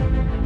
अब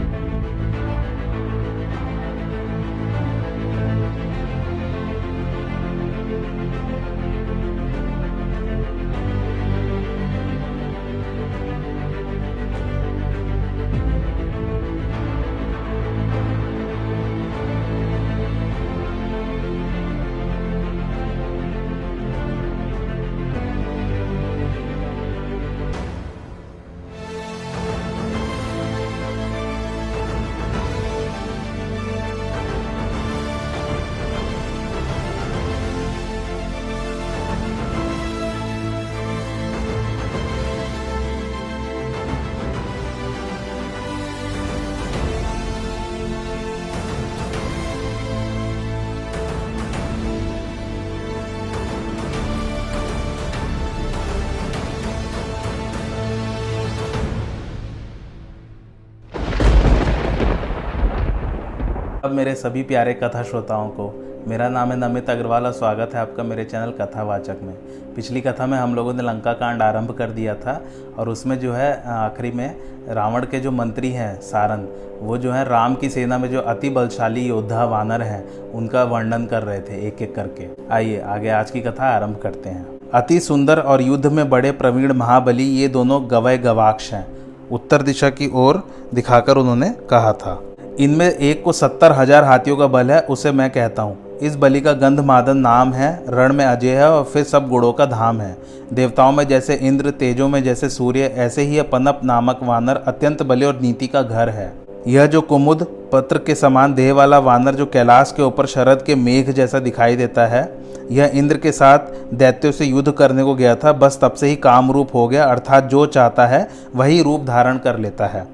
मेरे सभी प्यारे कथा श्रोताओं को, मेरा नाम है नमित अग्रवाल और स्वागत है आपका मेरे चैनल कथावाचक में। पिछली कथा में हम लोगों ने लंका कांड आरंभ कर दिया था और उसमें जो है आखिरी में रावण के जो मंत्री हैं सारन वो जो है राम की सेना में जो अति बलशाली योद्धा वानर हैं, उनका वर्णन कर रहे थे एक एक करके। आइए, आगे आज की कथा आरंभ करते हैं। अति सुंदर और युद्ध में बड़े प्रवीण महाबली ये दोनों गवय गवाक्ष हैं, उत्तर दिशा की ओर दिखाकर उन्होंने कहा था। इनमें एक को सत्तर हज़ार हाथियों का बल है, उसे मैं कहता हूँ। इस बलि का गंध मादन नाम है, रण में अजय है और फिर सब गुड़ों का धाम है। देवताओं में जैसे इंद्र, तेजों में जैसे सूर्य, ऐसे ही यह पनप नामक वानर अत्यंत बलि और नीति का घर है। यह जो कुमुद, पत्र के समान देह वाला वानर जो कैलाश के ऊपर शरद के मेघ जैसा दिखाई देता है, यह इंद्र के साथ दैत्यों से युद्ध करने को गया था, बस तब से ही काम रूप हो गया, अर्थात जो चाहता है, वही रूप धारण कर लेता है।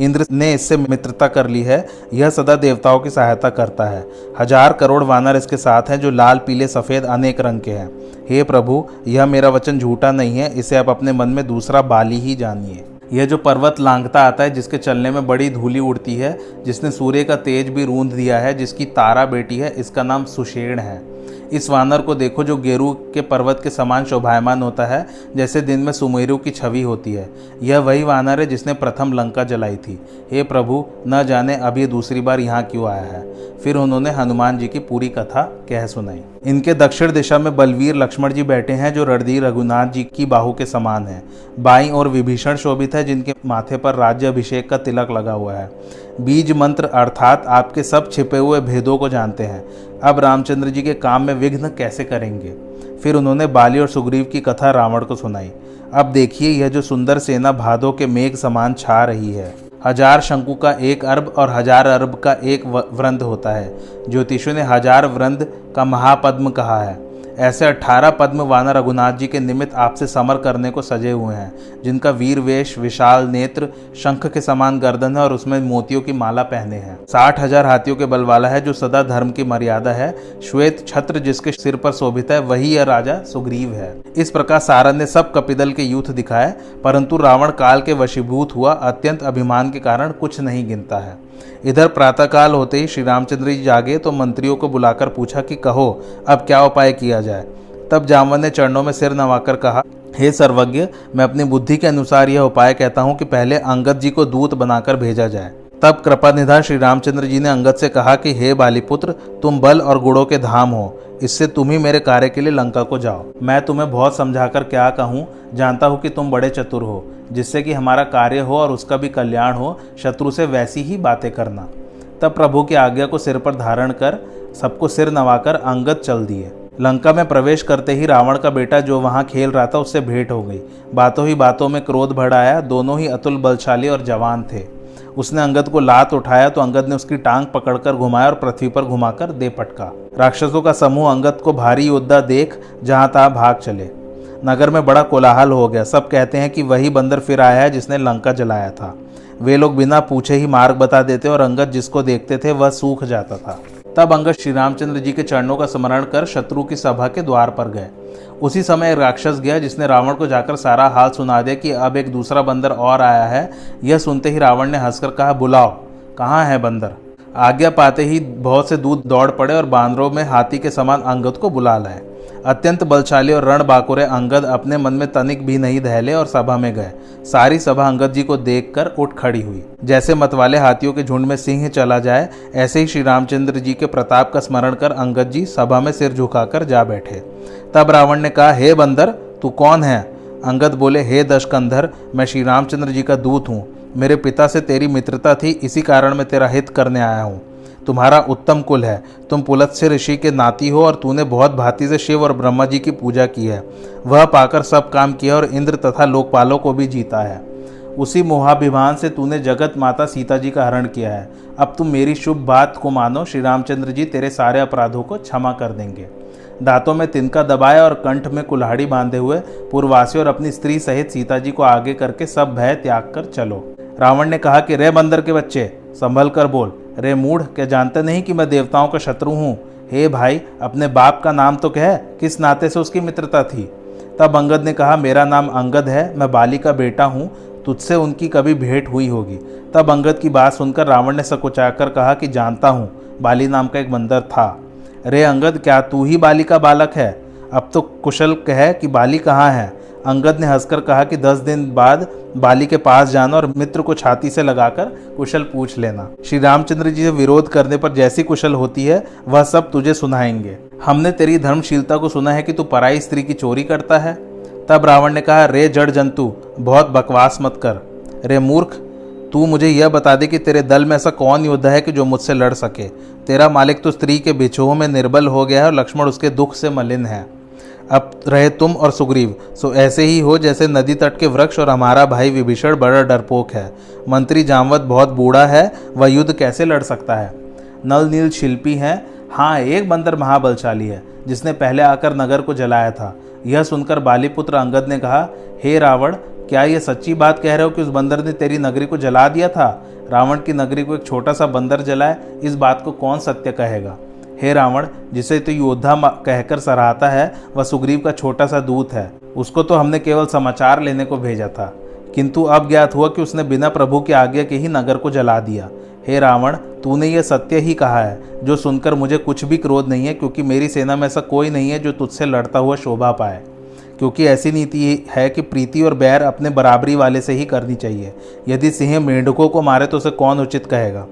इंद्र ने इससे मित्रता कर ली है। यह सदा देवताओं की सहायता करता है। हज़ार करोड़ वानर इसके साथ हैं जो लाल, पीले, सफ़ेद, अनेक रंग के हैं। हे प्रभु, यह मेरा वचन झूठा नहीं है। इसे आप अपने मन में दूसरा बाली ही जानिए। यह जो पर्वत लांघता आता है, जिसके चलने में बड़ी धूली उड़ती है, जिसने सूर्य का तेज भी रूंध दिया है, जिसकी तारा बेटी है, इसका नाम सुषेण है। इस वानर को देखो जो गेरू के पर्वत के समान शोभायमान होता है, जैसे दिन में सुमेरु की छवि होती है। यह वही वानर है जिसने प्रथम लंका जलाई थी। हे प्रभु, न जाने अब ये दूसरी बार यहाँ क्यों आया है। फिर उन्होंने हनुमान जी की पूरी कथा कह सुनाई। इनके दक्षिण दिशा में बलवीर लक्ष्मण जी बैठे हैं, जो रणधीर रघुनाथ जी की बाहू के समान है। बाई और विभीषण शोभित है, जिनके माथे पर राज्य अभिषेक का तिलक लगा हुआ है। बीज मंत्र अर्थात आपके सब छिपे हुए भेदों को जानते हैं। अब रामचंद्र जी के काम में विघ्न कैसे करेंगे? फिर उन्होंने बाली और सुग्रीव की कथा रावण को सुनाई। अब देखिए, यह जो सुंदर सेना भादों के मेघ समान छा रही है। हज़ार शंकु का एक अर्ब और हज़ार अरब का एक वृंद होता है। ज्योतिषों ने हज़ार वृंद का महापद्म कहा है। ऐसे अठारह पद्म वानर रघुनाथ जी के निमित्त आपसे समर करने को सजे हुए हैं, जिनका वीर वेश, विशाल नेत्र, शंख के समान गर्दन है और उसमें मोतियों की माला पहने हैं। साठ हज़ार हाथियों के बल वाला है, जो सदा धर्म की मर्यादा है। श्वेत छत्र जिसके सिर पर शोभित है, वही यह राजा सुग्रीव है। इस प्रकार सारन ने सब कपिदल के यूथ दिखाए, परंतु रावण काल के वशीभूत हुआ, अत्यंत अभिमान के कारण कुछ नहीं गिनता है। इधर प्रातःकाल होते ही श्री रामचंद्र जी जागे तो मंत्रियों को बुलाकर पूछा कि कहो, अब क्या उपाय किया जाए? तब जामवन ने चरणों में सिर नवाकर कहा, हे सर्वज्ञ, मैं अपनी बुद्धि के अनुसार यह उपाय कहता हूँ कि पहले अंगद जी को दूत बनाकर भेजा जाए। तब कृपा निधान श्री रामचंद्र जी ने अंगद से कहा कि, हे बालीपुत्र, तुम बल और गुड़ों के धाम हो। इससे तुम ही मेरे कार्य के लिए लंका को जाओ। मैं तुम्हें बहुत समझाकर क्या कहूँ, जानता हूँ कि तुम बड़े चतुर हो, जिससे कि हमारा कार्य हो और उसका भी कल्याण हो, शत्रु से वैसी ही बातें करना। तब प्रभु की आज्ञा को सिर पर धारण कर, सबको सिर नवाकर अंगद चल दिए। लंका में प्रवेश करते ही रावण का बेटा जो वहाँ खेल रहा था, उससे भेंट हो गई। बातों ही बातों में क्रोध बढ़ाया, दोनों ही अतुल बलशाली और जवान थे। उसने अंगद को लात उठाया तो अंगद ने उसकी टांग पकड़कर घुमाया और पृथ्वी पर घुमाकर दे पटका। राक्षसों का समूह अंगद को भारी योद्धा देख, जहाँ तहां भाग चले। नगर में बड़ा कोलाहल हो गया। सब कहते हैं कि वही बंदर फिर आया है जिसने लंका जलाया था। वे लोग बिना पूछे ही मार्ग बता देते और अंगद जिसको देखते थे, वह सूख जाता था। तब अंगद श्री रामचंद्र जी के चरणों का स्मरण कर शत्रु की सभा के द्वार पर गए। उसी समय एक राक्षस गया जिसने रावण को जाकर सारा हाल सुना दिया कि अब एक दूसरा बंदर और आया है। यह सुनते ही रावण ने हंसकर कहा, बुलाओ। कहाँ है बंदर? आज्ञा पाते ही बहुत से दूध दौड़ पड़े और बांदरों में हाथी के समान अंगद को बुला लाए। अत्यंत बलशाली और रण बाकुरे अंगद अपने मन में तनिक भी नहीं दहले और सभा में गए। सारी सभा अंगद जी को देखकर उठ खड़ी हुई। जैसे मतवाले हाथियों के झुंड में सिंह चला जाए, ऐसे ही श्री रामचंद्र जी के प्रताप का स्मरण कर अंगद जी सभा में सिर झुकाकर जा बैठे। तब रावण ने कहा, हे बंदर, तू कौन है? अंगद बोले, हे दशकंधर, मैं श्री रामचंद्र जी का दूत हूँ। मेरे पिता से तेरी मित्रता थी, इसी कारण मैं तेरा हित करने आया हूँ। तुम्हारा उत्तम कुल है। तुम पुलत्स्य ऋषि के नाती हो और तूने बहुत भांति से शिव और ब्रह्मा जी की पूजा की है। वह पाकर सब काम किया और इंद्र तथा लोकपालों को भी जीता है। उसी मोहाभिमान से तूने जगत माता सीता जी का हरण किया है। अब तुम मेरी शुभ बात को मानो। श्री रामचंद्र जी तेरे सारे अपराधों को क्षमा कर देंगे। दांतों में तिनका दबाए और कंठ में कुल्हाड़ी बांधे हुए पूर्वासी और अपनी स्त्री सहित सीता जी को आगे करके सब भय त्याग कर चलो। रावण ने कहा कि, रे बंदर के बच्चे, संभल कर बोल। रे मूढ़, क्या जानते नहीं कि मैं देवताओं का शत्रु हूँ? हे भाई, अपने बाप का नाम तो कह, किस नाते से उसकी मित्रता थी? तब अंगद ने कहा, मेरा नाम अंगद है, मैं बाली का बेटा हूँ, तुझसे उनकी कभी भेंट हुई होगी। तब अंगद की बात सुनकर रावण ने सकुचाकर कहा कि, जानता हूँ, बाली नाम का एक बंदर था। रे अंगद, क्या तू ही बाली का बालक है? अब तो कुशल कह कि बाली कहाँ है? अंगद ने हंसकर कहा कि दस दिन बाद बाली के पास जाना और मित्र को छाती से लगाकर कुशल पूछ लेना। श्री रामचंद्र जी से विरोध करने पर जैसी कुशल होती है, वह सब तुझे सुनाएँगे। हमने तेरी धर्मशीलता को सुना है कि तू पराई स्त्री की चोरी करता है। तब रावण ने कहा, रे जड़ जंतु, बहुत बकवास मत कर। रे मूर्ख, तू मुझे यह बता दे कि तेरे दल में ऐसा कौन योद्धा है कि जो मुझसे लड़ सके। तेरा मालिक तो स्त्री के बिछोह में निर्बल हो गया है और लक्ष्मण उसके दुख से मलिन है। अब रहे तुम और सुग्रीव। सो ऐसे ही हो जैसे नदी तट के वृक्ष और हमारा भाई विभीषण बड़ा डरपोक है। मंत्री जामवत बहुत बूढ़ा है, वह युद्ध कैसे लड़ सकता है? नल नील शिल्पी है। हाँ एक बंदर महाबलशाली है, जिसने पहले आकर नगर को जलाया था। यह सुनकर बालीपुत्र अंगद ने कहा, हे रावण, क्या यह सच्ची बात कह रहे हो कि उस बंदर ने तेरी नगरी को जला दिया था? रावण की नगरी को एक छोटा सा बंदर जलाए, इस बात को कौन सत्य कहेगा? हे रावण, जिसे तो योद्धा कहकर सराहता है, वह सुग्रीव का छोटा सा दूत है। उसको तो हमने केवल समाचार लेने को भेजा था। किंतु अब ज्ञात हुआ कि उसने बिना प्रभु की आज्ञा के ही नगर को जला दिया। हे रावण, तूने यह सत्य ही कहा है, जो सुनकर मुझे कुछ भी क्रोध नहीं है, क्योंकि मेरी सेना में ऐसा कोई नहीं है जो तुझसे लड़ता हुआ शोभा पाए। क्योंकि ऐसी नीति है कि प्रीति और बैर अपने बराबरी वाले से ही करनी चाहिए। यदि सिंह मेंढकों को मारे तो उसे कौन उचित कहेगा?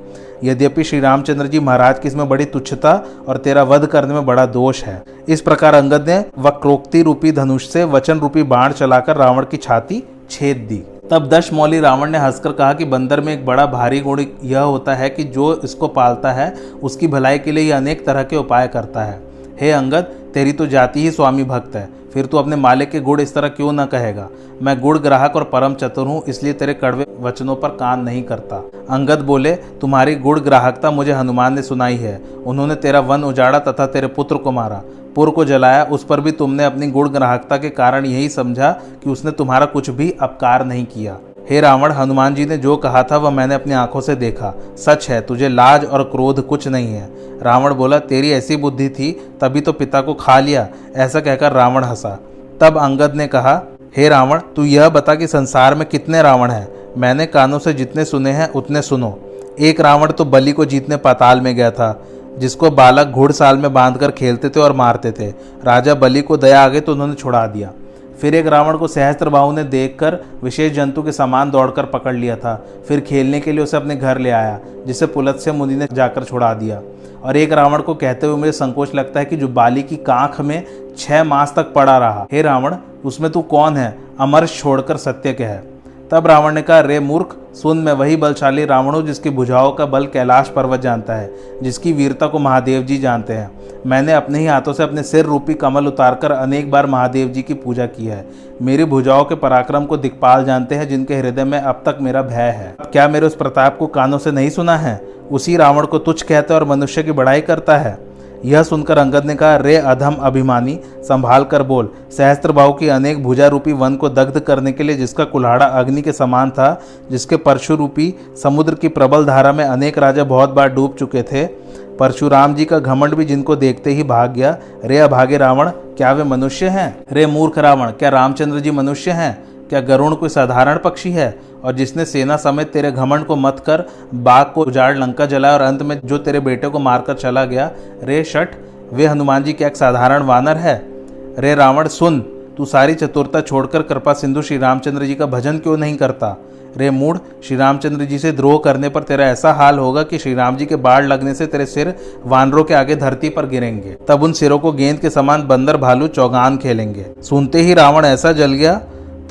यद्यपि श्री रामचंद्र जी महाराज की इसमें बड़ी तुच्छता और तेरा वध करने में बड़ा दोष है। इस प्रकार अंगद ने वक्रोक्ति रूपी धनुष से वचन रूपी बाण चलाकर रावण की छाती छेद दी। तब दश मौली रावण ने हंसकर कहा कि बंदर में एक बड़ा भारी गुण यह होता है कि जो इसको पालता है, उसकी भलाई के लिए यह अनेक तरह के उपाय करता है। हे अंगद तेरी तो जाति ही स्वामी भक्त है। फिर तू अपने मालिक के गुड़ इस तरह क्यों न कहेगा? मैं गुड़ ग्राहक और परम चतुर हूँ, इसलिए तेरे कड़वे वचनों पर कान नहीं करता। अंगद बोले, तुम्हारी गुड़ ग्राहकता मुझे हनुमान ने सुनाई है। उन्होंने तेरा वन उजाड़ा तथा तेरे पुत्र को मारा। पुर को जलाया, उस पर भी तुमने अपनी गुड़ ग्राहकता के कारण यही समझा कि उसने तुम्हारा कुछ भी अपकार नहीं किया। हे रावण, हनुमान जी ने जो कहा था वह मैंने अपनी आँखों से देखा। सच है, तुझे लाज और क्रोध कुछ नहीं है। रावण बोला, तेरी ऐसी बुद्धि थी, तभी तो पिता को खा लिया, ऐसा कहकर रावण हंसा। तब अंगद ने कहा, हे रावण, तू यह बता कि संसार में कितने रावण हैं? मैंने कानों से जितने सुने हैं, उतने सुनो। एक रावण तो बलि को जीतने पाताल में गया था, जिसको बालक घुड़साल में बांधकर खेलते थे और मारते थे। राजा बलि को दया आ गई तो उन्होंने छुड़ा दिया। फिर एक रावण को सहस्त्र बाहु ने देखकर विशेष जंतु के समान दौड़कर पकड़ लिया था। फिर खेलने के लिए उसे अपने घर ले आया, जिसे पुलत से मुनि ने जाकर छुड़ा दिया। और एक रावण को कहते हुए मुझे संकोच लगता है कि जो बाली की कांख में छह मास तक पड़ा रहा। हे रावण, उसमें तू कौन है? अमर छोड़कर सत्य के है तब रावण ने कहा, रे मूर्ख, सुन, मैं वही बलशाली रावण हूँ जिसकी भुजाओं का बल कैलाश पर्वत जानता है, जिसकी वीरता को महादेव जी जानते हैं। मैंने अपने ही हाथों से अपने सिर रूपी कमल उतारकर अनेक बार महादेव जी की पूजा की है। मेरी भुजाओं के पराक्रम को दिक्पाल जानते हैं, जिनके हृदय में अब तक मेरा भय है। क्या मेरे उस प्रताप को कानों से नहीं सुना है? उसी रावण को तुच्छ कहते और मनुष्य की बढ़ाई करता है। यह सुनकर अंगद ने कहा, रे अधम अभिमानी, संभाल कर बोल। सहस्त्र भाव की अनेक भुजा रूपी वन को दग्ध करने के लिए जिसका कुल्हाड़ा अग्नि के समान था, जिसके परशु रूपी समुद्र की प्रबल धारा में अनेक राजा बहुत बार डूब चुके थे, परशुराम जी का घमंड भी जिनको देखते ही भाग गया। रे अभागे रावण, क्या वे मनुष्य हैं? रे मूर्ख रावण, क्या रामचंद्र जी मनुष्य हैं? क्या गरुण कोई साधारण पक्षी है? और जिसने सेना समेत तेरे घमंड को मत कर, बाघ को उजाड़, लंका जलाया और अंत में जो तेरे बेटे को मारकर चला गया। रे शठ, वे हनुमान जी क्या एक साधारण वानर है। रे रावण, सुन, तू सारी चतुरता छोड़कर कृपा सिंधु श्री रामचंद्र जी का भजन क्यों नहीं करता? रे मूड श्री रामचंद्र जी से द्रोह करने पर तेरा ऐसा हाल होगा कि श्री राम जी के बाढ़ लगने से तेरे सिर वानरों के आगे धरती पर गिरेंगे। तब उन सिरों को गेंद के समान बंदर भालू चौगान खेलेंगे। सुनते ही रावण ऐसा जल गया।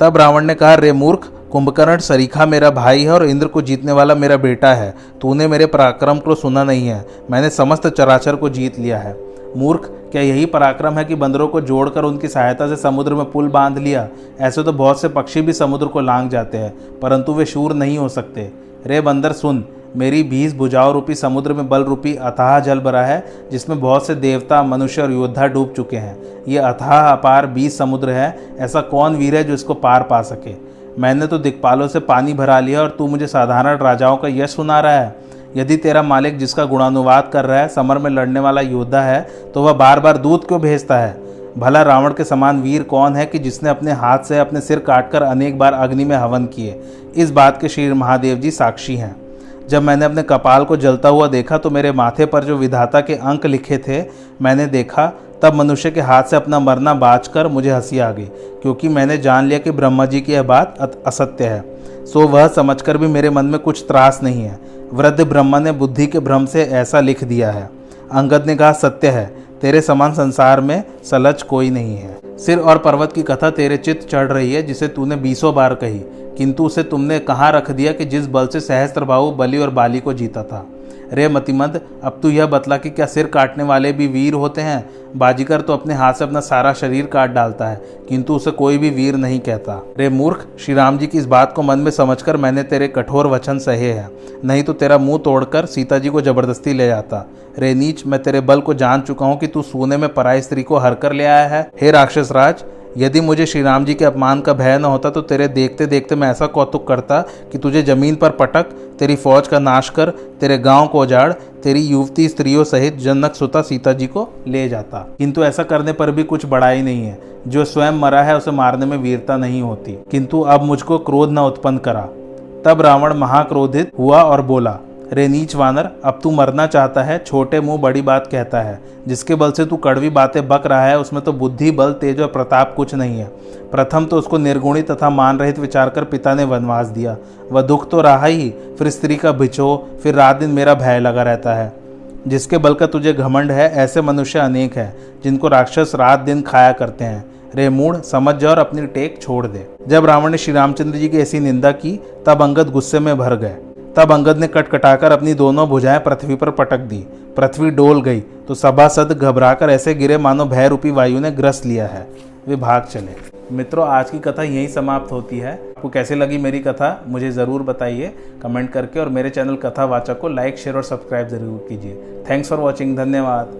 तब रावण ने कहा, रे मूर्ख कुंभकर्ण, सरीखा मेरा भाई है और इंद्र को जीतने वाला मेरा बेटा है। तूने मेरे पराक्रम को सुना नहीं है। मैंने समस्त चराचर को जीत लिया है। मूर्ख, क्या यही पराक्रम है कि बंदरों को जोड़कर उनकी सहायता से समुद्र में पुल बाँध लिया? ऐसे तो बहुत से पक्षी भी समुद्र को लांग जाते हैं, परंतु वे शूर नहीं हो सकते। रे बंदर, सुन। मेरी बीस भुजाओं रूपी समुद्र में बल रूपी अथाह जल भरा है, जिसमें बहुत से देवता, मनुष्य और योद्धा डूब चुके हैं। ये अथाह अपार बीस समुद्र है। ऐसा कौन वीर है जो इसको पार पा सके? मैंने तो दिखपालों से पानी भरा लिया और तू मुझे साधारण राजाओं का यश सुना रहा है। यदि तेरा मालिक जिसका गुणानुवाद कर रहा है, समर में लड़ने वाला योद्धा है तो वह बार बार दूध क्यों भेजता है? भला रावण के समान वीर कौन है कि जिसने अपने हाथ से अपने सिर काटकर अनेक बार अग्नि में हवन किए? इस बात के श्री महादेव जी साक्षी हैं। जब मैंने अपने कपाल को जलता हुआ देखा तो मेरे माथे पर जो विधाता के अंक लिखे थे, मैंने देखा तब मनुष्य के हाथ से अपना मरना बाज कर मुझे हँसी आ गई, क्योंकि मैंने जान लिया कि ब्रह्मा जी की यह बात असत्य है। सो वह समझकर भी मेरे मन में कुछ त्रास नहीं है। वृद्ध ब्रह्मा ने बुद्धि के भ्रम से ऐसा लिख दिया है। अंगद ने कहा, सत्य है। तेरे समान संसार में सलच कोई नहीं है। सिर और पर्वत की कथा तेरे चित्त चढ़ रही है, जिसे तूने बीसों बार कही। किंतु उसे तुमने कहाँ रख दिया कि जिस बल से सहस्त्र बलि और बाली को जीता था? रे मतिमंद, अब तू यह बतला कि क्या सिर काटने वाले भी वीर होते हैं? बाजीगर तो अपने हाथ से अपना सारा शरीर काट डालता है, किंतु उसे कोई भी वीर नहीं कहता। रे मूर्ख श्री राम जी की इस बात को मन में समझकर मैंने तेरे कठोर वचन सहे हैं। नहीं तो तेरा मुँह तोड़कर सीता जी को ज़बरदस्ती ले जाता रे नीच, मैं तेरे बल को जान चुका हूँ कि तू सोने में पराई स्त्री को हर कर ले आया है। हे राक्षस राज यदि मुझे श्री राम जी के अपमान का भय न होता तो तेरे देखते देखते मैं ऐसा कौतुक करता कि तुझे ज़मीन पर पटक, तेरी फौज का नाश कर, तेरे गाँव को उजाड़ तेरी युवती स्त्रियों सहित जनक सुता सीता जी को ले जाता। किंतु ऐसा करने पर भी कुछ बड़ाई नहीं है। जो स्वयं मरा है उसे मारने में वीरता नहीं होती। किंतु अब मुझको क्रोध न उत्पन्न करा। तब रावण महाक्रोधित हुआ और बोला रे नीच वानर, अब तू मरना चाहता है, छोटे मुँह बड़ी बात कहता है। जिसके बल से तू कड़वी बातें बक रहा है, उसमें तो बुद्धि, बल, तेज और प्रताप कुछ नहीं है। प्रथम तो उसको निर्गुणी तथा मान रहित विचार कर पिता ने वनवास दिया। वह दुख तो रहा ही, फिर स्त्री का बिछो फिर रात दिन मेरा भय लगा रहता है। जिसके बल का तुझे घमंड है, ऐसे मनुष्य अनेक हैं, जिनको राक्षस रात दिन खाया करते हैं। रे मूड समझ जा और अपनी टेक छोड़ दे। जब रावण ने श्री रामचंद्र जी की ऐसी निंदा की, तब अंगद गुस्से में भर गए। तब अंगद ने कटकटाकर अपनी दोनों भुजाएँ पृथ्वी पर पटक दी। पृथ्वी डोल गई तो सभासद घबराकर ऐसे गिरे मानो भय रूपी वायु ने ग्रस लिया है। वे भाग चले। मित्रों, आज की कथा यहीं समाप्त होती है। आपको कैसे लगी मेरी कथा, मुझे ज़रूर बताइए कमेंट करके और मेरे चैनल कथावाचक को लाइक, शेयर और सब्सक्राइब ज़रूर कीजिए। थैंक्स फॉर वॉचिंग, धन्यवाद।